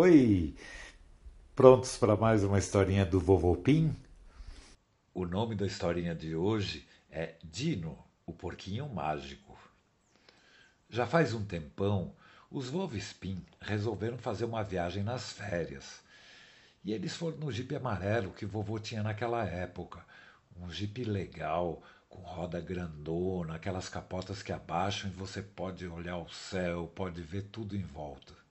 Oi! Prontos para mais uma historinha do Vovô Pim? O nome da historinha de hoje é Dino, o porquinho mágico. Já faz um tempão, os Vovôs Pim resolveram fazer uma viagem nas férias. E eles foram no jipe amarelo que vovô tinha naquela época. Um jipe legal, com roda grandona, aquelas capotas que abaixam e você pode olhar o céu, pode ver tudo em volta.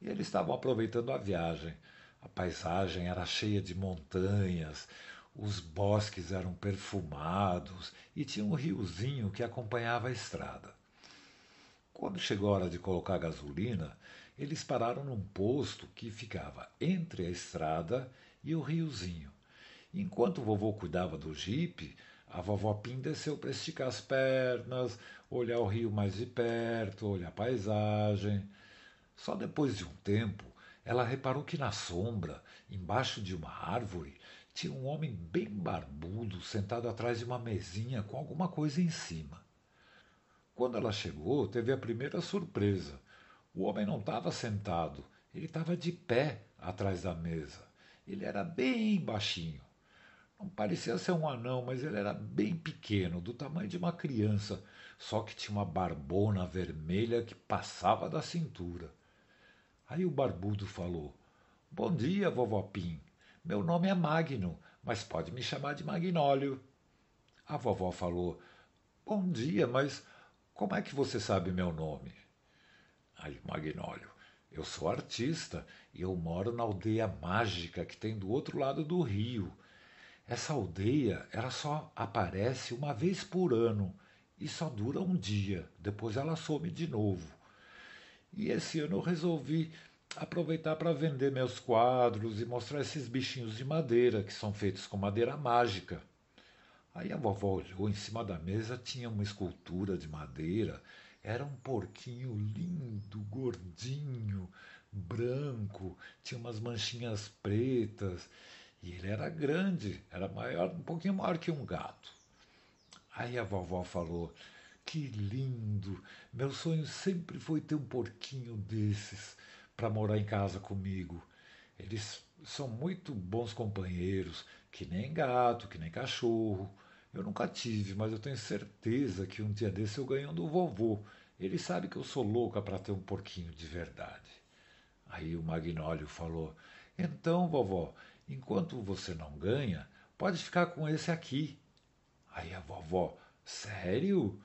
E eles estavam aproveitando a viagem. A paisagem era cheia de montanhas, os bosques eram perfumados e tinha um riozinho que acompanhava a estrada. Quando chegou a hora de colocar gasolina, eles pararam num posto que ficava entre a estrada e o riozinho. Enquanto o vovô cuidava do jipe, a vovó Pim desceu para esticar as pernas, olhar o rio mais de perto, olhar a paisagem. Só depois de um tempo, ela reparou que na sombra, embaixo de uma árvore, tinha um homem bem barbudo sentado atrás de uma mesinha com alguma coisa em cima. Quando ela chegou, teve a primeira surpresa. O homem não estava sentado, ele estava de pé atrás da mesa. Ele era bem baixinho. Não parecia ser um anão, mas ele era bem pequeno, do tamanho de uma criança, só que tinha uma barbona vermelha que passava da cintura. Aí o barbudo falou: Bom dia, vovó Pim. Meu nome é Magno, mas pode me chamar de Magnólio. A vovó falou: Bom dia, mas como é que você sabe meu nome? Aí o Magnólio: Eu sou artista e eu moro na aldeia mágica que tem do outro lado do rio. Essa aldeia ela só aparece uma vez por ano e só dura um dia, depois ela some de novo. E esse ano eu resolvi aproveitar para vender meus quadros e mostrar esses bichinhos de madeira que são feitos com madeira mágica. Aí a vovó olhou em cima da mesa, tinha uma escultura de madeira, era um porquinho lindo, gordinho, branco, tinha umas manchinhas pretas e ele era grande, era maior, um pouquinho maior que um gato. Aí a vovó falou: Que lindo! Meu sonho sempre foi ter um porquinho desses para morar em casa comigo. Eles são muito bons companheiros, que nem gato, que nem cachorro. Eu nunca tive, mas eu tenho certeza que um dia desse eu ganho um do vovô. Ele sabe que eu sou louca para ter um porquinho de verdade. Aí o Magnólio falou: Então, vovó, enquanto você não ganha, pode ficar com esse aqui. Aí a vovó: Sério?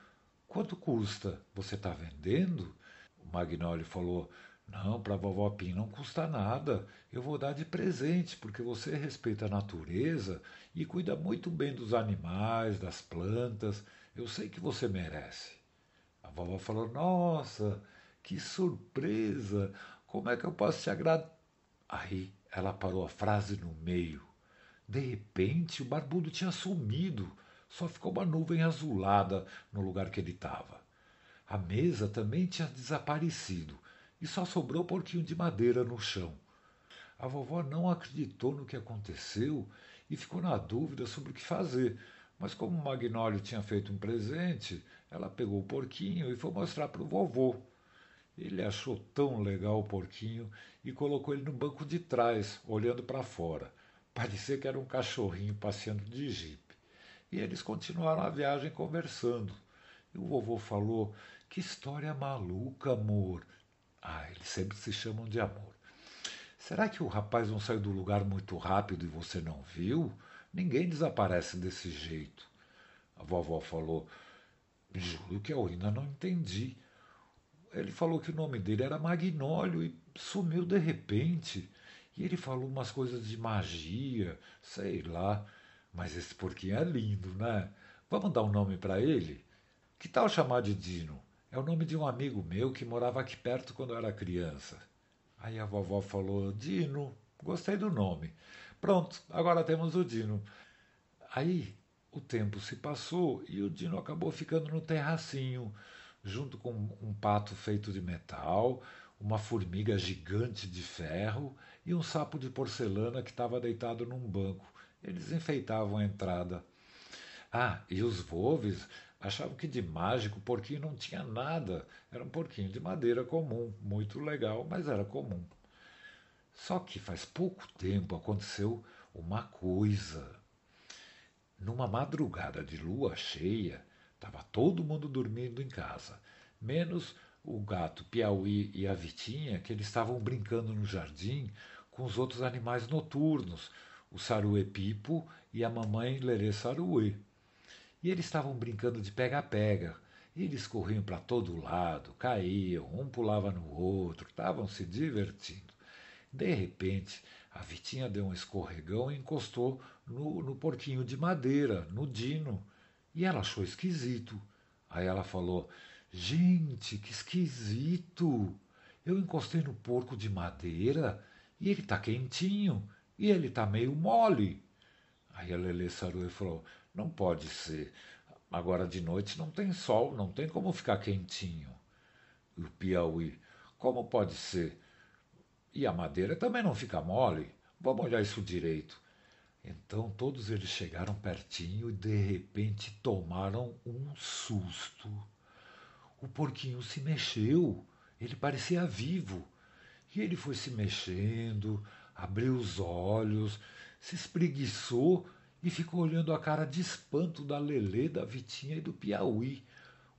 Quanto custa? Você está vendendo? O Magnólio falou: Não, para vovó Pim não custa nada. Eu vou dar de presente, porque você respeita a natureza e cuida muito bem dos animais, das plantas. Eu sei que você merece. A vovó falou: Nossa, que surpresa! Como é que eu posso te agradar? Aí ela parou a frase no meio. De repente, o barbudo tinha sumido. Só ficou uma nuvem azulada no lugar que ele estava. A mesa também tinha desaparecido e só sobrou porquinho de madeira no chão. A vovó não acreditou no que aconteceu e ficou na dúvida sobre o que fazer. Mas como o Magnólio tinha feito um presente, ela pegou o porquinho e foi mostrar para o vovô. Ele achou tão legal o porquinho e colocou ele no banco de trás, olhando para fora. Parecia que era um cachorrinho passeando de jipe. E eles continuaram a viagem conversando. E o vovô falou: Que história maluca, amor. Ah, eles sempre se chamam de amor. Será que o rapaz não saiu do lugar muito rápido e você não viu? Ninguém desaparece desse jeito. A vovó falou: Juro que eu ainda não entendi ele falou que o nome dele era Magnólio e sumiu de repente. E ele falou umas coisas de magia, sei lá. Mas esse porquinho é lindo, né? Vamos dar um nome para ele? Que tal chamar de Dino? É o nome de um amigo meu que morava aqui perto quando eu era criança. Aí a vovó falou: Dino, gostei do nome. Pronto, agora temos o Dino. Aí o tempo se passou e o Dino acabou ficando no terracinho junto com um pato feito de metal, uma formiga gigante de ferro e um sapo de porcelana que estava deitado num banco. Eles enfeitavam a entrada. Ah, e os Volves achavam que de mágico o porquinho não tinha nada. Era um porquinho de madeira comum, muito legal, mas era comum. Só que faz pouco tempo aconteceu uma coisa. Numa madrugada de lua cheia, estava todo mundo dormindo em casa, menos o gato Piauí e a Vitinha, que eles estavam brincando no jardim com os outros animais noturnos, o Saruê Pipo e a mamãe Lerê Saruê. E eles estavam brincando de pega-pega. Eles corriam para todo lado, caíam, um pulava no outro, estavam se divertindo. De repente, a Vitinha deu um escorregão e encostou no, no porquinho de madeira, no Dino. E ela achou esquisito. Aí ela falou: Gente, que esquisito! Eu encostei no porco de madeira e ele tá quentinho e ele tá meio mole. Aí a Lelê Saruê falou: Não pode ser. Agora de noite não tem sol, não tem como ficar quentinho. E o Piauí: Como pode ser? E a madeira também não fica mole. Vamos olhar isso direito. Então todos eles chegaram pertinho e de repente tomaram um susto. O porquinho se mexeu, ele parecia vivo. E ele foi se mexendo, abriu os olhos, se espreguiçou e ficou olhando a cara de espanto da Lelê, da Vitinha e do Piauí.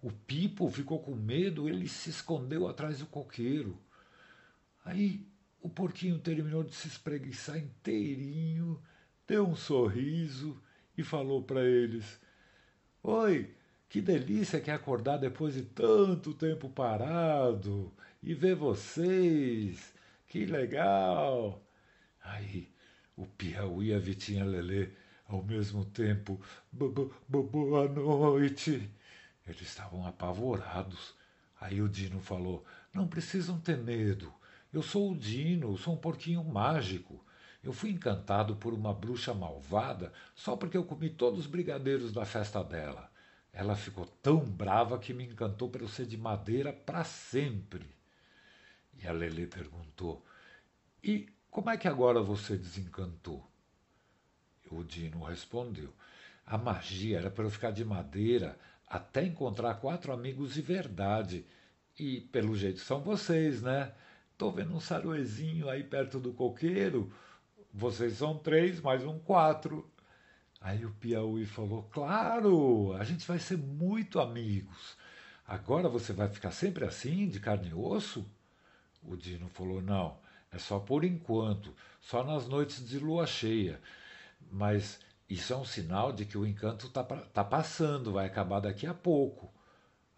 O Pipo ficou com medo, ele se escondeu atrás do coqueiro. Aí o porquinho terminou de se espreguiçar inteirinho, deu um sorriso e falou para eles: Oi, que delícia que é acordar depois de tanto tempo parado e ver vocês. Que legal! Aí o Piauí e a Vitinha Lelê, ao mesmo tempo, boa noite. Eles estavam apavorados. Aí o Dino falou: Não precisam ter medo. Eu sou o Dino, sou um porquinho mágico. Eu fui encantado por uma bruxa malvada só porque eu comi todos os brigadeiros da festa dela. Ela ficou tão brava que me encantou para eu ser de madeira para sempre. E a Lelê perguntou: E como é que agora você desencantou? O Dino respondeu: A magia era para eu ficar de madeira até encontrar quatro amigos de verdade. E pelo jeito são vocês, né? Tô vendo um saruezinho aí perto do coqueiro. Vocês são três, mais um quatro. Aí o Piauí falou: Claro, a gente vai ser muito amigos. Agora você vai ficar sempre assim, de carne e osso? O Dino falou: Não, é só por enquanto, só nas noites de lua cheia. Mas isso é um sinal de que o encanto tá, tá passando, vai acabar daqui a pouco.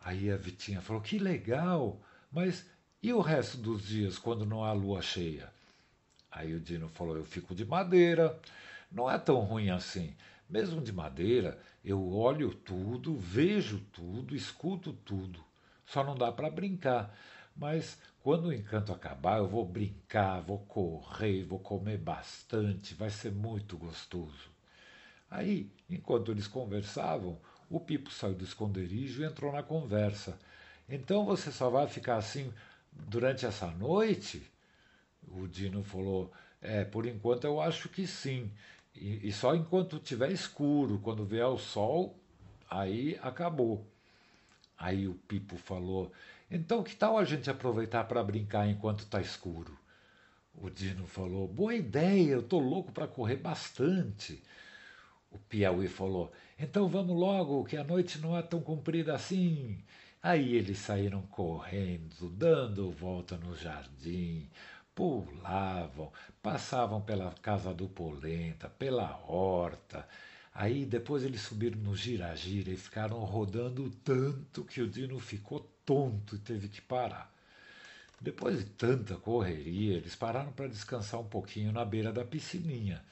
Aí a Vitinha falou: Que legal, mas e o resto dos dias, quando não há lua cheia? Aí o Dino falou: Eu fico de madeira. Não é tão ruim assim. Mesmo de madeira, eu olho tudo, vejo tudo, escuto tudo. Só não dá para brincar. Mas quando o encanto acabar, eu vou brincar, vou correr, vou comer bastante, vai ser muito gostoso. Aí, enquanto eles conversavam, o Pipo saiu do esconderijo e entrou na conversa. Então você só vai ficar assim durante essa noite? O Dino falou: É, por enquanto eu acho que sim. E, e só enquanto tiver escuro, quando vier o sol, aí acabou. Aí o Pipo falou: Então que tal a gente aproveitar para brincar enquanto está escuro? O Dino falou: Boa ideia, eu tô louco para correr bastante. O Piauí falou: Então vamos logo, que a noite não é tão comprida assim. Aí eles saíram correndo, dando volta no jardim, pulavam, passavam pela casa do Polenta, pela horta. Aí depois eles subiram no gira-gira e ficaram rodando tanto que o Dino ficou tonto e teve que parar. Depois de tanta correria, eles pararam para descansar um pouquinho na beira da piscininha.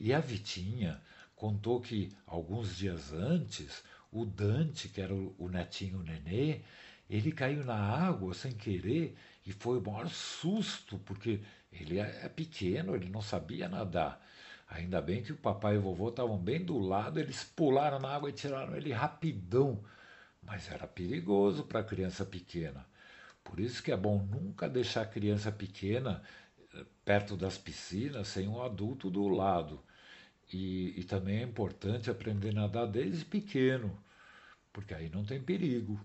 E a Vitinha contou que, alguns dias antes, o Dante, que era o, netinho Nenê, ele caiu na água sem querer e foi o maior susto, porque ele é, é pequeno, ele não sabia nadar. Ainda bem que o papai e o vovô estavam bem do lado, eles pularam na água e tiraram ele rapidão. Mas era perigoso para a criança pequena. Por isso que é bom nunca deixar a criança pequena eh, perto das piscinas sem um adulto do lado. E, e também é importante aprender a nadar desde pequeno, porque aí não tem perigo.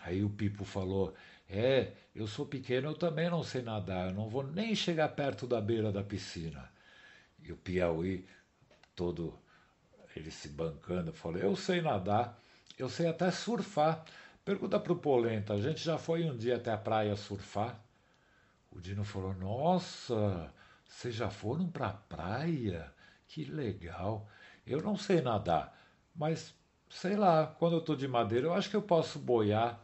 Aí o Pipo falou: É, eu sou pequeno, eu também não sei nadar, eu não vou nem chegar perto da beira da piscina. E o Piauí, todo ele se bancando, falou: Eu sei nadar, eu sei até surfar. Pergunta para o Polenta, a gente já foi um dia até a praia surfar? O Dino falou: Nossa, vocês já foram para a praia? Que legal. Eu não sei nadar, mas sei lá, quando eu estou de madeira, eu acho que eu posso boiar.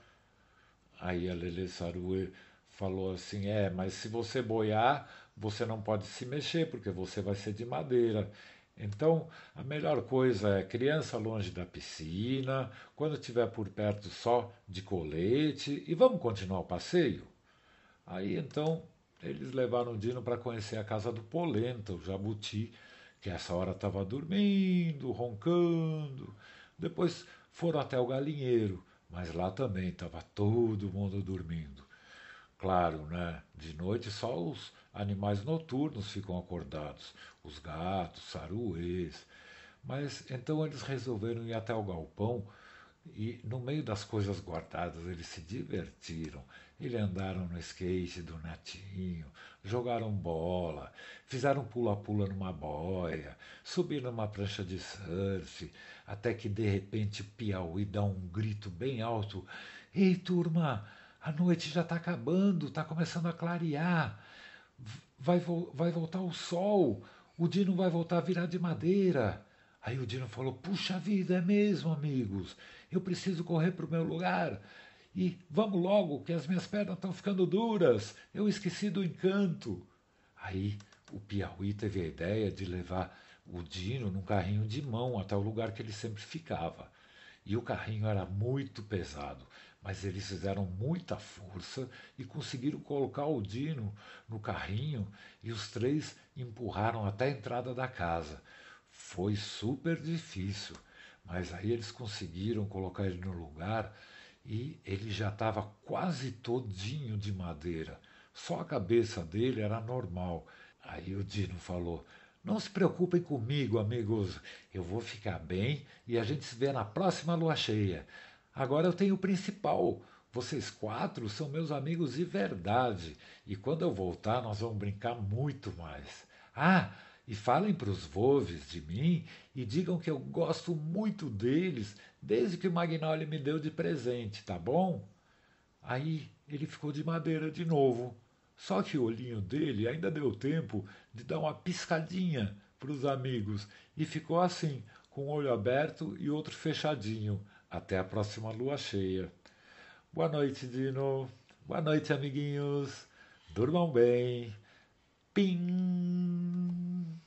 Aí a Lele Sarue falou assim: É, mas se você boiar, você não pode se mexer, porque você vai ser de madeira. Então, a melhor coisa é criança longe da piscina, quando estiver por perto só de colete, e vamos continuar o passeio? Aí então eles levaram o Dino para conhecer a casa do Polenta, o jabuti, que essa hora estava dormindo, roncando. Depois foram até o galinheiro, mas lá também estava todo mundo dormindo. Claro, né? De noite só os animais noturnos ficam acordados, os gatos, saruês. Mas então eles resolveram ir até o galpão e, no meio das coisas guardadas, eles se divertiram. Eles andaram no skate do netinho, jogaram bola, fizeram pula-pula numa boia, subiram numa prancha de surf, até que de repente Piauí dá um grito bem alto: Ei, turma! A noite já está acabando, está começando a clarear. Vai, vai voltar o sol. O Dino vai voltar a virar de madeira. Aí o Dino falou: Puxa vida, é mesmo, amigos. Eu preciso correr para o meu lugar. E vamos logo, que as minhas pernas estão ficando duras. Eu esqueci do encanto. Aí o Piauí teve a ideia de levar o Dino num carrinho de mão até o lugar que ele sempre ficava. E o carrinho era muito pesado mas eles fizeram muita força e conseguiram colocar o Dino no carrinho e os três empurraram até a entrada da casa. Foi super difícil, mas aí eles conseguiram colocar ele no lugar e ele já estava quase todinho de madeira. Só a cabeça dele era normal. Aí o Dino falou: Não se preocupem comigo, amigos. Eu vou ficar bem e a gente se vê na próxima lua cheia. Agora eu tenho o principal. Vocês quatro são meus amigos de verdade. E quando eu voltar, nós vamos brincar muito mais. Ah, e falem para os Volves de mim e digam que eu gosto muito deles desde que o Magnoli me deu de presente, tá bom? Aí ele ficou de madeira de novo. Só que o olhinho dele ainda deu tempo de dar uma piscadinha para os amigos e ficou assim, com um olho aberto e outro fechadinho, até a próxima lua cheia. Boa noite, Dino. Boa noite, amiguinhos. Durmam bem. Pim!